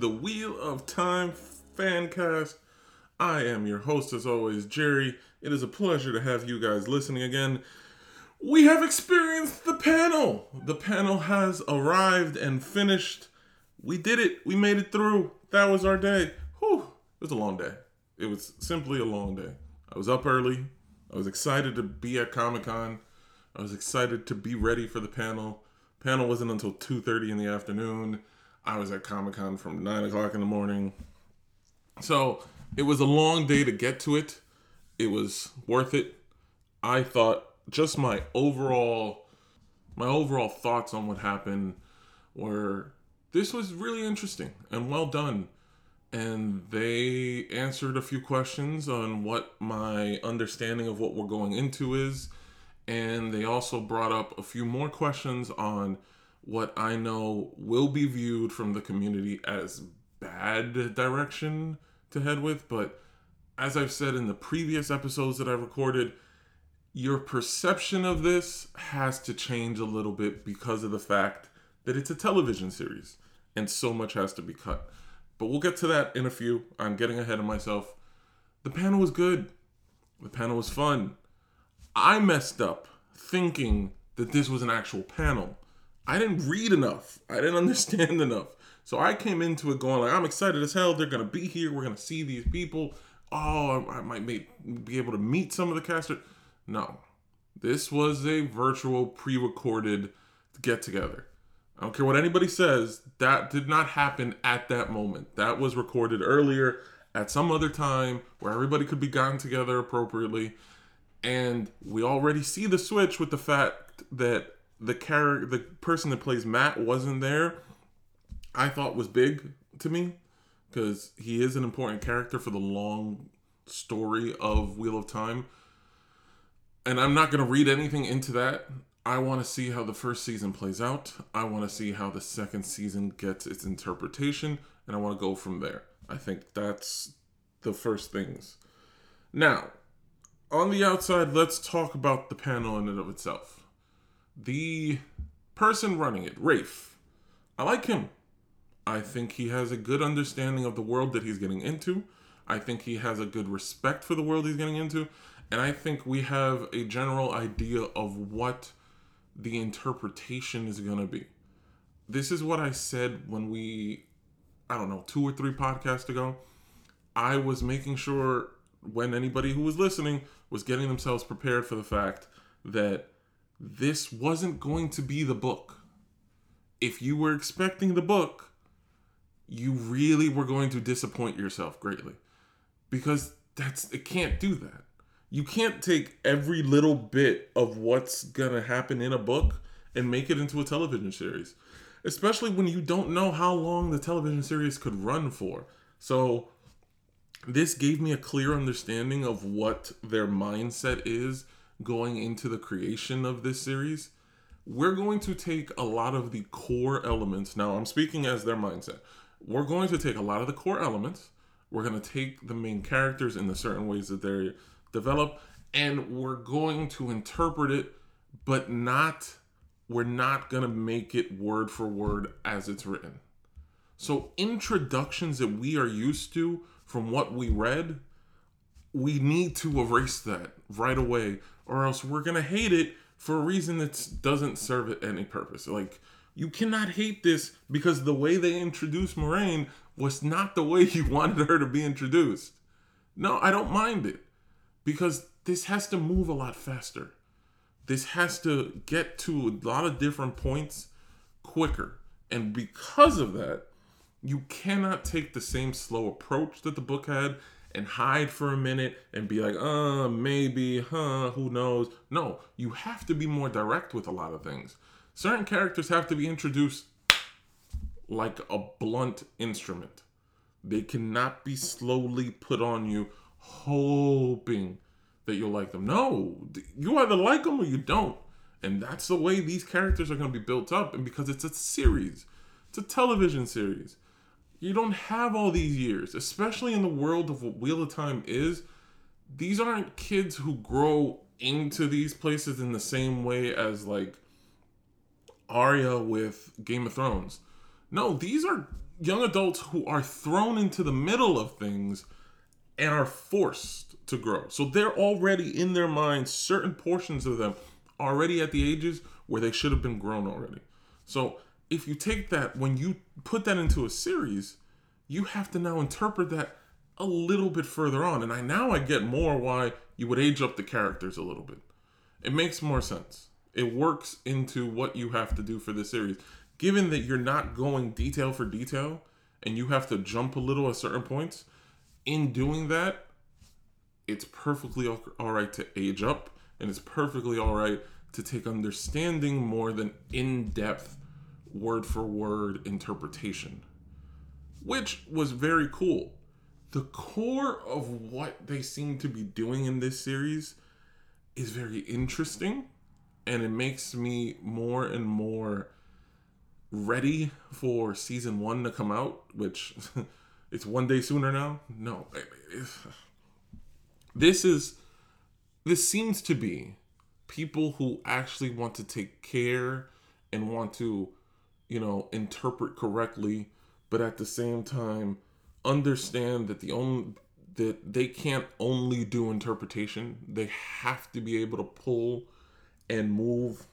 the Wheel of Time Fancast. I am your host, as always, Jerry. It is a pleasure to have you guys listening again. We have experienced the panel. The panel has arrived and finished. We did it. We made it through. That was our day. Whew. It was a long day. It was simply a long day. I was up early. I was excited to be at Comic Con. I was excited to be ready for the panel. Panel wasn't until 2.30 in the afternoon. I was at Comic Con from 9 o'clock in the morning. So it was a long day to get to it. It was worth it. I thought just my overall my overall thoughts on what happened were this was really interesting and well done. And they answered a few questions on what my understanding of what we're going into is. And they also brought up a few more questions on what I know will be viewed from the community as bad direction to head with. But as I've said in the previous episodes that I've recorded, your perception of this has to change a little bit because of the fact that it's a television series and so much has to be cut. But we'll get to that in a few. I'm getting ahead of myself. The panel was good. The panel was fun. I messed up thinking that this was an actual panel. I didn't read enough. I didn't understand enough. So I came into it going like, I'm excited as hell. They're gonna be here. We're gonna see these people. Oh, I might be able to meet some of the casters. No, this was a virtual, pre-recorded get together. I don't care what anybody says. That did not happen at that moment. That was recorded earlier at some other time where everybody could be gotten together appropriately. And we already see the switch with the fact that the character, the person that plays Mat, wasn't there. I thought was big to me because he is an important character for the long story of Wheel of Time. And I'm not going to read anything into that. I want to see how the first season plays out. I want to see how the second season gets its interpretation, and I want to go from there. I think that's the first things. Now, on the outside, let's talk about the panel in and of itself. The person running it, Rafe, I like him. I think he has a good understanding of the world that he's getting into. I think he has a good respect for the world he's getting into. And I think we have a general idea of what the interpretation is going to be. This is what I said when we, I don't know, two or three podcasts ago. I was making sure when anybody who was listening was getting themselves prepared for the fact that this wasn't going to be the book. If you were expecting the book, you really were going to disappoint yourself greatly. Because that's it can't do that. You can't take every little bit of what's gonna happen in a book and make it into a television series. Especially when you don't know how long the television series could run for. So this gave me a clear understanding of what their mindset is going into the creation of this series we're going to take a lot of the core elements. Now i'm speaking as their mindset. We're going to take a lot of the core elements. We're going to take the main characters in the certain ways that they're develop and we're going to interpret it but not we're not going to make it word for word as it's written. So introductions that we are used to from what we read we need to erase that right away or else we're to hate it for a reason that doesn't serve it any purpose like you cannot hate this because the way they introduced Moiraine was not the way you wanted her to be introduced. No, I don't mind it because this has to move a lot faster. This has to get to a lot of different points quicker. And because of that, you cannot take the same slow approach that the book had and hide for a minute and be like, uh, maybe, huh, who knows. No, you have to be more direct with a lot of things. Certain characters have to be introduced like a blunt instrument. They cannot be slowly put on you hoping that you'll like them. No, you either like them or you don't. And that's the way these characters are going to be built up. And because it's a series, it's a television series. You don't have all these years, especially in the world of what Wheel of Time is. These aren't kids who grow into these places in the same way as like Arya with Game of Thrones. No, these are young adults who are thrown into the middle of things and are forced to grow. So they're already in their minds, certain portions of them already at the ages where they should have been grown already. So if you take that, when you put that into a series, you have to now interpret that a little bit further on. And I now I get more why you would age up the characters a little bit. It makes more sense. It works into what you have to do for this series. Given that you're not going detail for detail and you have to jump a little at certain points, in doing that, it's perfectly all right to age up and it's perfectly all right to take understanding more than in depth, word for word interpretation, which was very cool. The core of what they seem to be doing in this series is very interesting and it makes me more and more ready for season one to come out, which it's one day sooner now. No, this is this seems to be people who actually want to take care and want to, you know, interpret correctly, but at the same time understand that the only that they can't only do interpretation. They have to be able to pull and move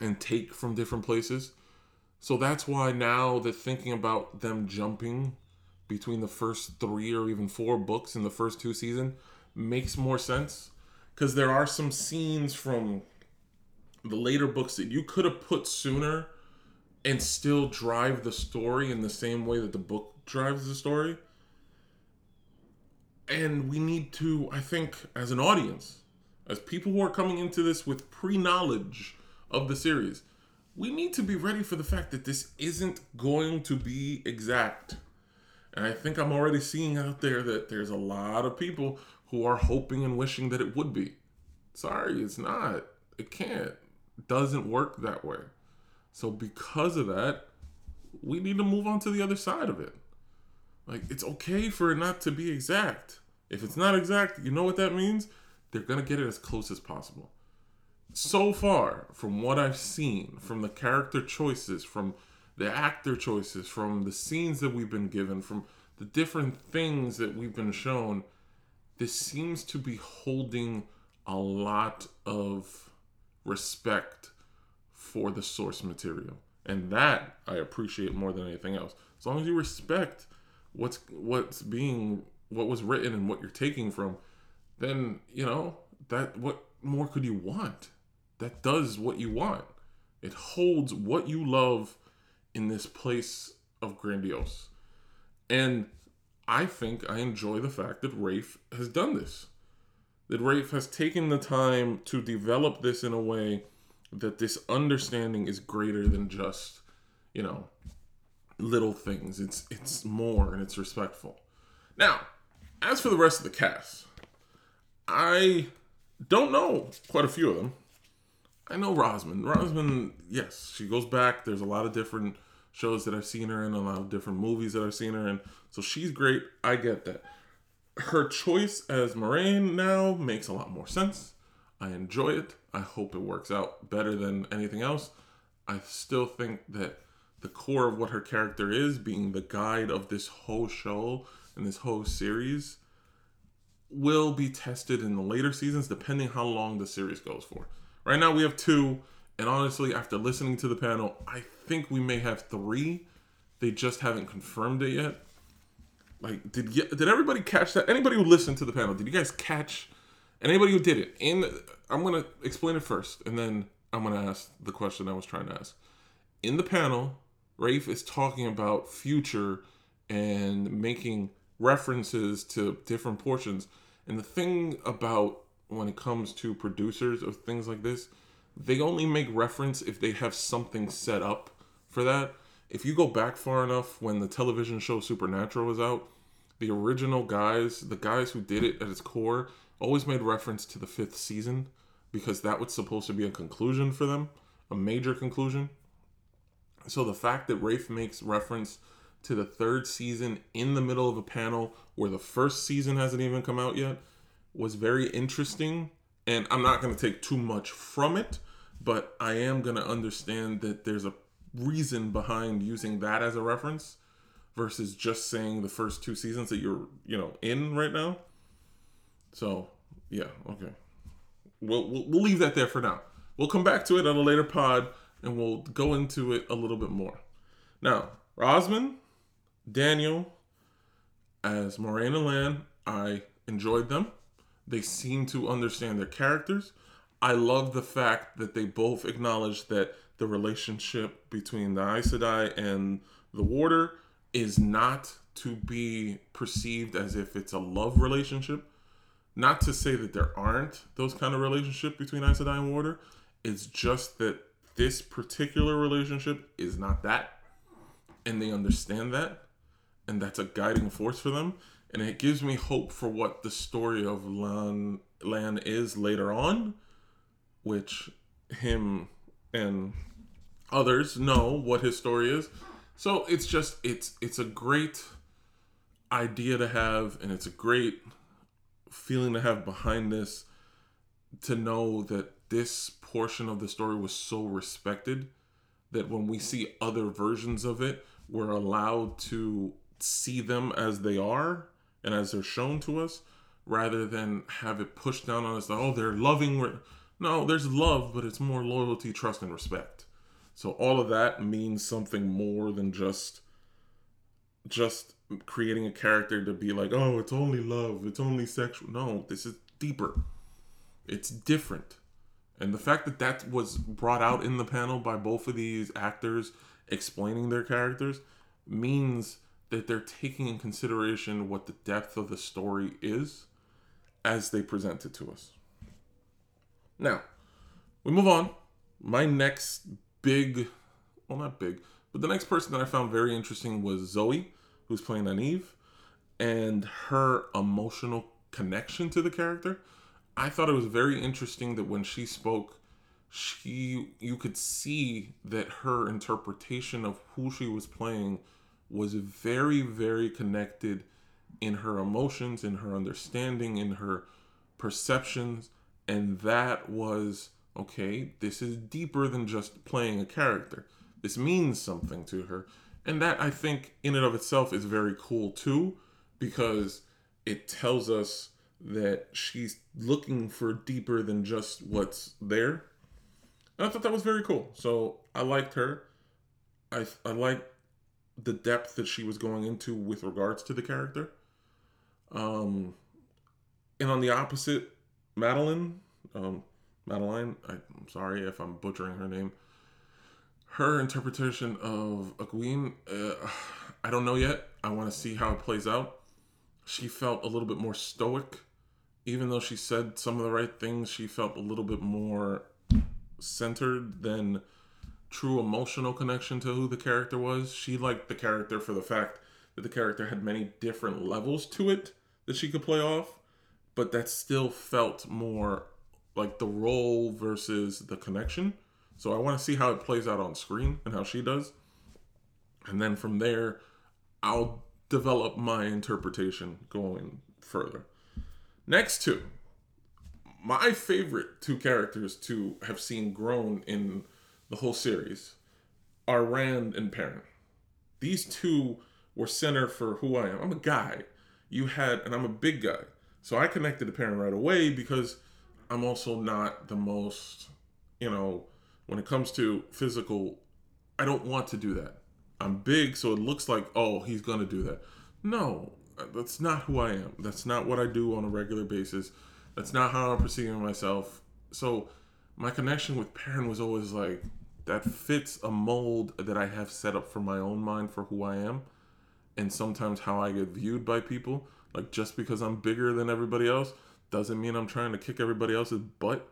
and take from different places. So that's why now they're thinking about them jumping between the first three or even four books in the first two season makes more sense because there are some scenes from the later books that you could have put sooner and still drive the story in the same way that the book drives the story. And we need to, I think, as an audience, as people who are coming into this with pre knowledge of the series, we need to be ready for the fact that this isn't going to be exact. And I think I'm already seeing out there that there's a lot of people who are hoping and wishing that it would be. Sorry, it's not. It can't. It doesn't work that way. So because of that, we need to move on to the other side of it. Like it's okay for it not to be exact. If it's not exact, you know what that means? They're going to get it as close as possible. So far, from what I've seen, from the character choices, from the actor choices, from the scenes that we've been given, from the different things that we've been shown, this seems to be holding a lot of respect for the source material. And that I appreciate more than anything else. As long as you respect what's what's being what was written and what you're taking from, then you know that what more could you want? That does what you want. It holds what you love in this place of grandiose. And I think I enjoy the fact that Rafe has done this. That Rafe has taken the time to develop this in a way that this understanding is greater than just, you know, little things. It's it's more and it's respectful. Now, as for the rest of the cast, I don't know quite a few of them. I know Rosman. Rosman, yes, she goes back. There's a lot of different shows that I've seen her in, a lot of different movies that I've seen her in. So she's great. I get that. Her choice as Moiraine now makes a lot more sense. I enjoy it. I hope it works out better than anything else. I still think that the core of what her character is, being the guide of this whole show and this whole series, will be tested in the later seasons, depending how long the series goes for. Right now, we have two, and honestly, after listening to the panel, I think we may have three. They just haven't confirmed it yet. Like, did you, did everybody catch that? Anybody who listened to the panel, did you guys catch? Anybody who did it? In I'm gonna explain it first, and then I'm gonna ask the question I was trying to ask. In the panel, Rafe is talking about future and making references to different portions. And the thing about when it comes to producers of things like this, they only make reference if they have something set up for that. If you go back far enough when the television show Supernatural was out, the original guys, the guys who did it at its core, always made reference to the fifth season because that was supposed to be a conclusion for them, a major conclusion. So the fact that Rafe makes reference to the third season in the middle of a panel where the first season hasn't even come out yet was very interesting. And I'm not going to take too much from it, but I am going to understand that there's a reason behind using that as a reference. versus just saying the first two seasons that you're you know in right now. So yeah, okay. We'll, we'll we'll leave that there for now. We'll come back to it on a later pod and we'll go into it a little bit more. Now, Rosman, Daniel, as and Lan, I enjoyed them. They seem to understand their characters. I love the fact that they both acknowledge that the relationship between the Aes Sedai and the Warder is not to be perceived as if it's a love relationship. Not to say that there aren't those kind of relationship between Aes Sedai and Warder. It's just that this particular relationship is not that. And they understand that. And that's a guiding force for them. And it gives me hope for what the story of Lan, Lan is later on, which him and others know what his story is. So it's just it's it's a great idea to have and it's a great feeling to have behind this to know that this portion of the story was so respected that when we see other versions of it, we're allowed to see them as they are and as they're shown to us rather than have it pushed down on us that, oh, they're loving. No, there's love, but it's more loyalty, trust, and respect. So all of that means something more than just just creating a character to be like, oh, it's only love, it's only sexual. No, this is deeper. It's different. And the fact that that was brought out in the panel by both of these actors explaining their characters means that they're taking in consideration what the depth of the story is as they present it to us. Now, we move on. My next big, well, not big, but the next person that I found very interesting was Zoe, who's playing Nynaeve, and her emotional connection to the character. I thought it was very interesting that when she spoke, she you could see that her interpretation of who she was playing was very very connected in her emotions in her understanding in her perceptions and that was okay this is deeper than just playing a character this means something to her and that i think in and of itself is very cool too because it tells us that she's looking for deeper than just what's there and I thought that was very cool. So I liked her. I I liked the depth that she was going into with regards to the character. Um, and on the opposite, Madeleine, um, Madeleine, I, am sorry if I'm butchering her name. Her interpretation of Egwene, uh, I don't know yet. I want to see how it plays out. She felt a little bit more stoic, even though she said some of the right things. She felt a little bit more centered than true emotional connection to who the character was. She liked the character for the fact that the character had many different levels to it that she could play off, but that still felt more like the role versus the connection. So I want to see how it plays out on screen and how she does. And then from there, I'll develop my interpretation going further. Next two my favorite two characters to have seen grown in the whole series are Rand and Perrin. These two were center for who I am. I'm a guy. You had, and I'm a big guy. So I connected to Perrin right away because I'm also not the most, you know, when it comes to physical, I don't want to do that. I'm big, so it looks like, oh, he's going to do that. No, that's not who I am. That's not what I do on a regular basis. That's not how I'm perceiving myself. So my connection with Perrin was always like that fits a mold that I have set up for my own mind for who I am, and sometimes how I get viewed by people. Like just because I'm bigger than everybody else doesn't mean I'm trying to kick everybody else's butt.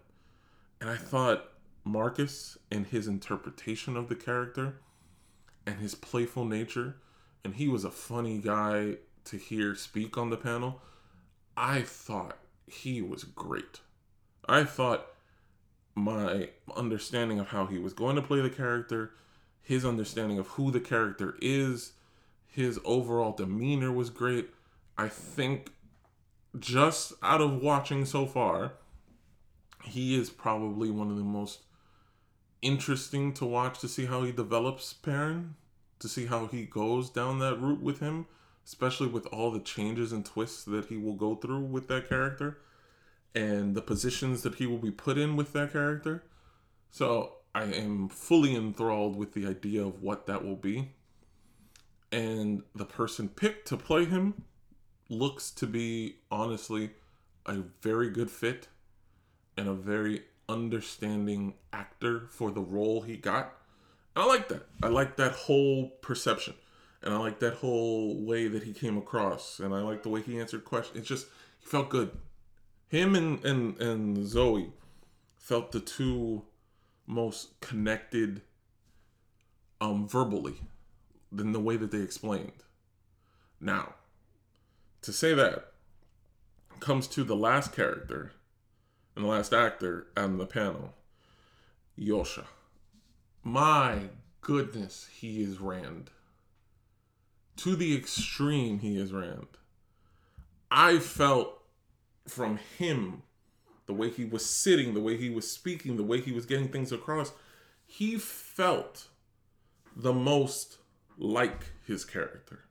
And I thought Marcus and his interpretation of the character and his playful nature, and he was a funny guy to hear speak on the panel. I thought he was great. I thought my understanding of how he was going to play the character, his understanding of who the character is, his overall demeanor was great. I think just out of watching so far, he is probably one of the most interesting to watch to see how he develops Perrin to see how he goes down that route with him, especially with all the changes and twists that he will go through with that character and the positions that he will be put in with that character. So I am fully enthralled with the idea of what that will be. And the person picked to play him looks to be honestly a very good fit and a very understanding actor for the role he got. And I like that. I like that whole perception. And I like that whole way that he came across. And I like the way he answered questions. It's just he felt good. Him and and, and Zoe felt the two most connected um verbally than the way that they explained. Now, to say that comes to the last character and the last actor on the panel, Yasha. My goodness, he is Rand. To the extreme, he is Rand. I felt from him, the way he was sitting, the way he was speaking, the way he was getting things across, he felt the most like his character.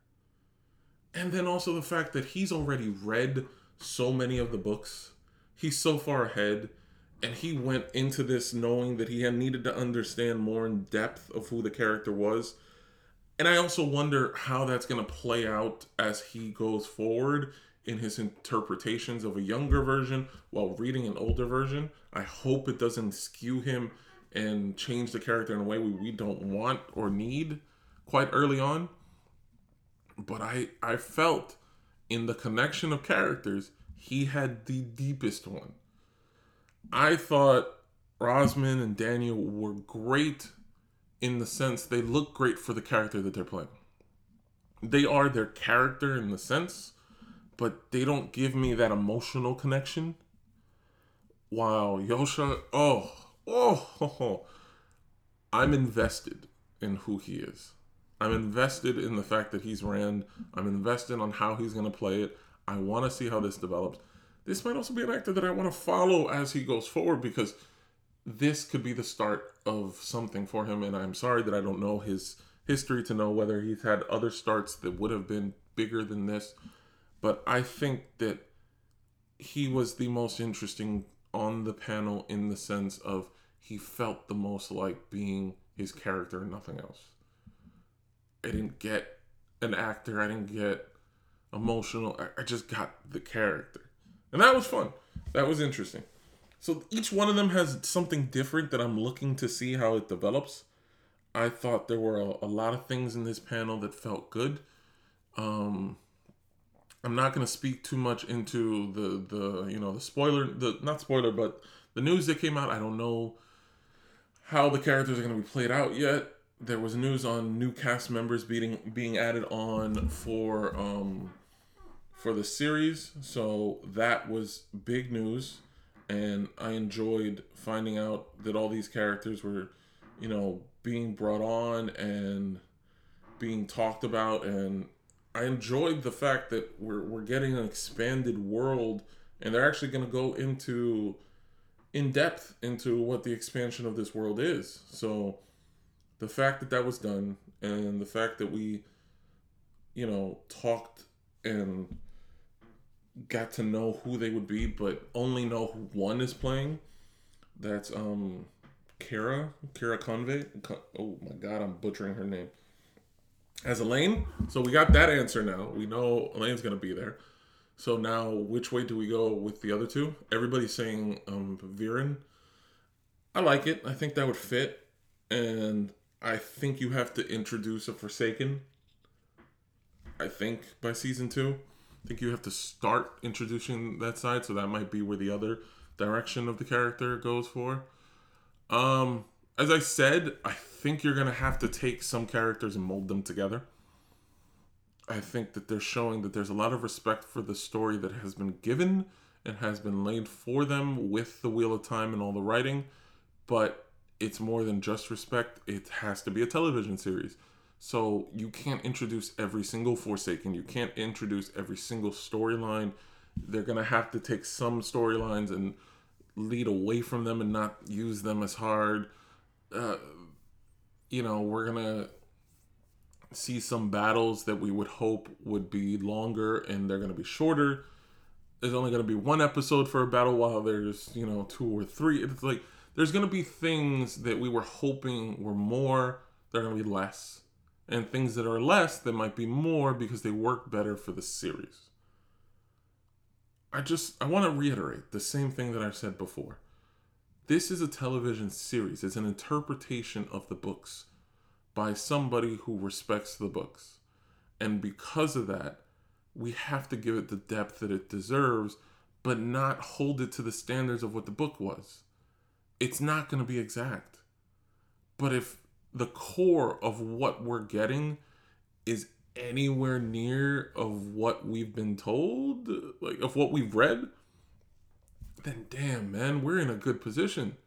And then also the fact that he's already read so many of the books. He's so far ahead and he went into this knowing that he had needed to understand more in depth of who the character was. And I also wonder how that's going to play out as he goes forward in his interpretations of a younger version while reading an older version. I hope it doesn't skew him and change the character in a way we, don't want or need quite early on. But I I felt in the connection of characters, he had the deepest one. I thought Rosman and Daniel were great in the sense they look great for the character that they're playing. They are their character in the sense, but they don't give me that emotional connection. While Yasha, oh, oh, oh, I'm invested in who he is. I'm invested in the fact that he's Rand. I'm invested on how he's going to play it. I want to see how this develops. This might also be an actor that I want to follow as he goes forward because this could be the start of something for him. And I'm sorry that I don't know his history to know whether he's had other starts that would have been bigger than this. But I think that he was the most interesting on the panel in the sense of he felt the most like being his character and nothing else. I didn't get an actor. I didn't get emotional. I, I just got the character. And that was fun. That was interesting. So each one of them has something different that I'm looking to see how it develops. I thought there were a, a lot of things in this panel that felt good. Um, I'm not going to speak too much into the the you know the spoiler the not spoiler but the news that came out. I don't know how the characters are going to be played out yet there was news on new cast members being being added on for um for the series so that was big news and i enjoyed finding out that all these characters were you know being brought on and being talked about and i enjoyed the fact that we're, we're getting an expanded world and they're actually going to go into in depth into what the expansion of this world is. So the fact that that was done and the fact that we you know talked and got to know who they would be but only know who one is playing. That's um Kara Kara Convey. Oh my god I'm butchering her name. As Elayne so we got that answer now. We know Elayne's gonna be there. So now which way do we go with the other two? Everybody's saying um Viren. I like it. I think that would fit. And I think you have to introduce a Forsaken. I think by season two, I think you have to start introducing that side, so that might be where the other direction of the character goes for. Um, as I said, I think you're gonna have to take some characters and mold them together. I think that they're showing that there's a lot of respect for the story that has been given and has been laid for them with the Wheel of Time and all the writing, but it's more than just respect. It has to be a television series. So you can't introduce every single Forsaken. You can't introduce every single storyline. They're gonna have to take some storylines and lead away from them and not use them as hard. Uh, you know, we're gonna see some battles that we would hope would be longer and they're to be shorter. There's only to be one episode for a battle while there's, you know, two or three. It's like there's to be things that we were hoping were more, they're to be less. And things that are less that might be more because they work better for the series. I just I want to reiterate the same thing that I've said before. This is a television series. It's an interpretation of the books by somebody who respects the books. And because of that, we have to give it the depth that it deserves, but not hold it to the standards of what the book was. It's not going to be exact. But if the core of what we're getting is anywhere near of what we've been told, like of what we've read, then damn, man, we're in a good position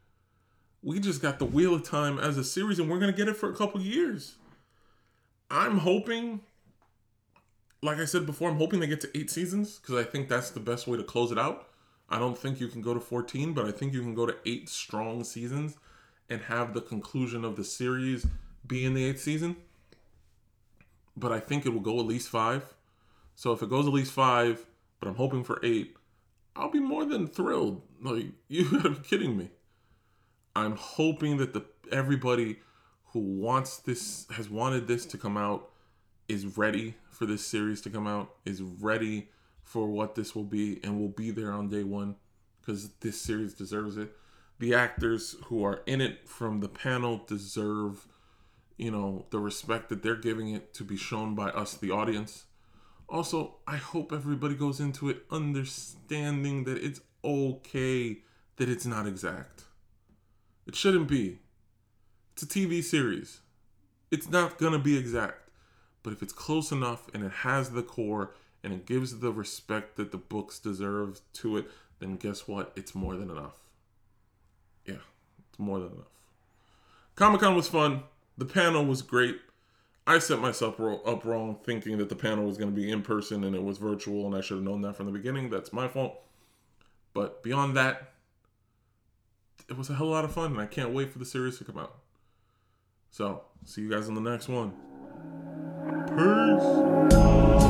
we just got the Wheel of Time as a series, and we're gonna get it for a couple years. I'm hoping, like I said before, I'm hoping they get to eight seasons because I think that's the best way to close it out. I don't think you can go to 14, but I think you can go to eight strong seasons and have the conclusion of the series be in the eighth season. But I think it will go at least five. So if it goes at least five, but I'm hoping for eight, I'll be more than thrilled. Like, you gotta be kidding me. I'm hoping that the everybody who wants this has wanted this to come out is ready for this series to come out, is ready for what this will be, and will be there on day one because this series deserves it. The actors who are in it from the panel deserve, you know, the respect that they're giving it to be shown by us, the audience. Also, I hope everybody goes into it understanding that it's okay that it's not exact. It shouldn't be. It's a TV series. It's not going to be exact. But if it's close enough and it has the core and it gives the respect that the books deserve to it, then guess what? It's more than enough. More than enough. Comic Con was fun. The panel was great. I set myself up wrong thinking that the panel was going to be in person and it was virtual, and I should have known that from the beginning. That's my fault. But beyond that, it was a hell of a lot of fun, and I can't wait for the series to come out. So, see you guys on the next one. Peace.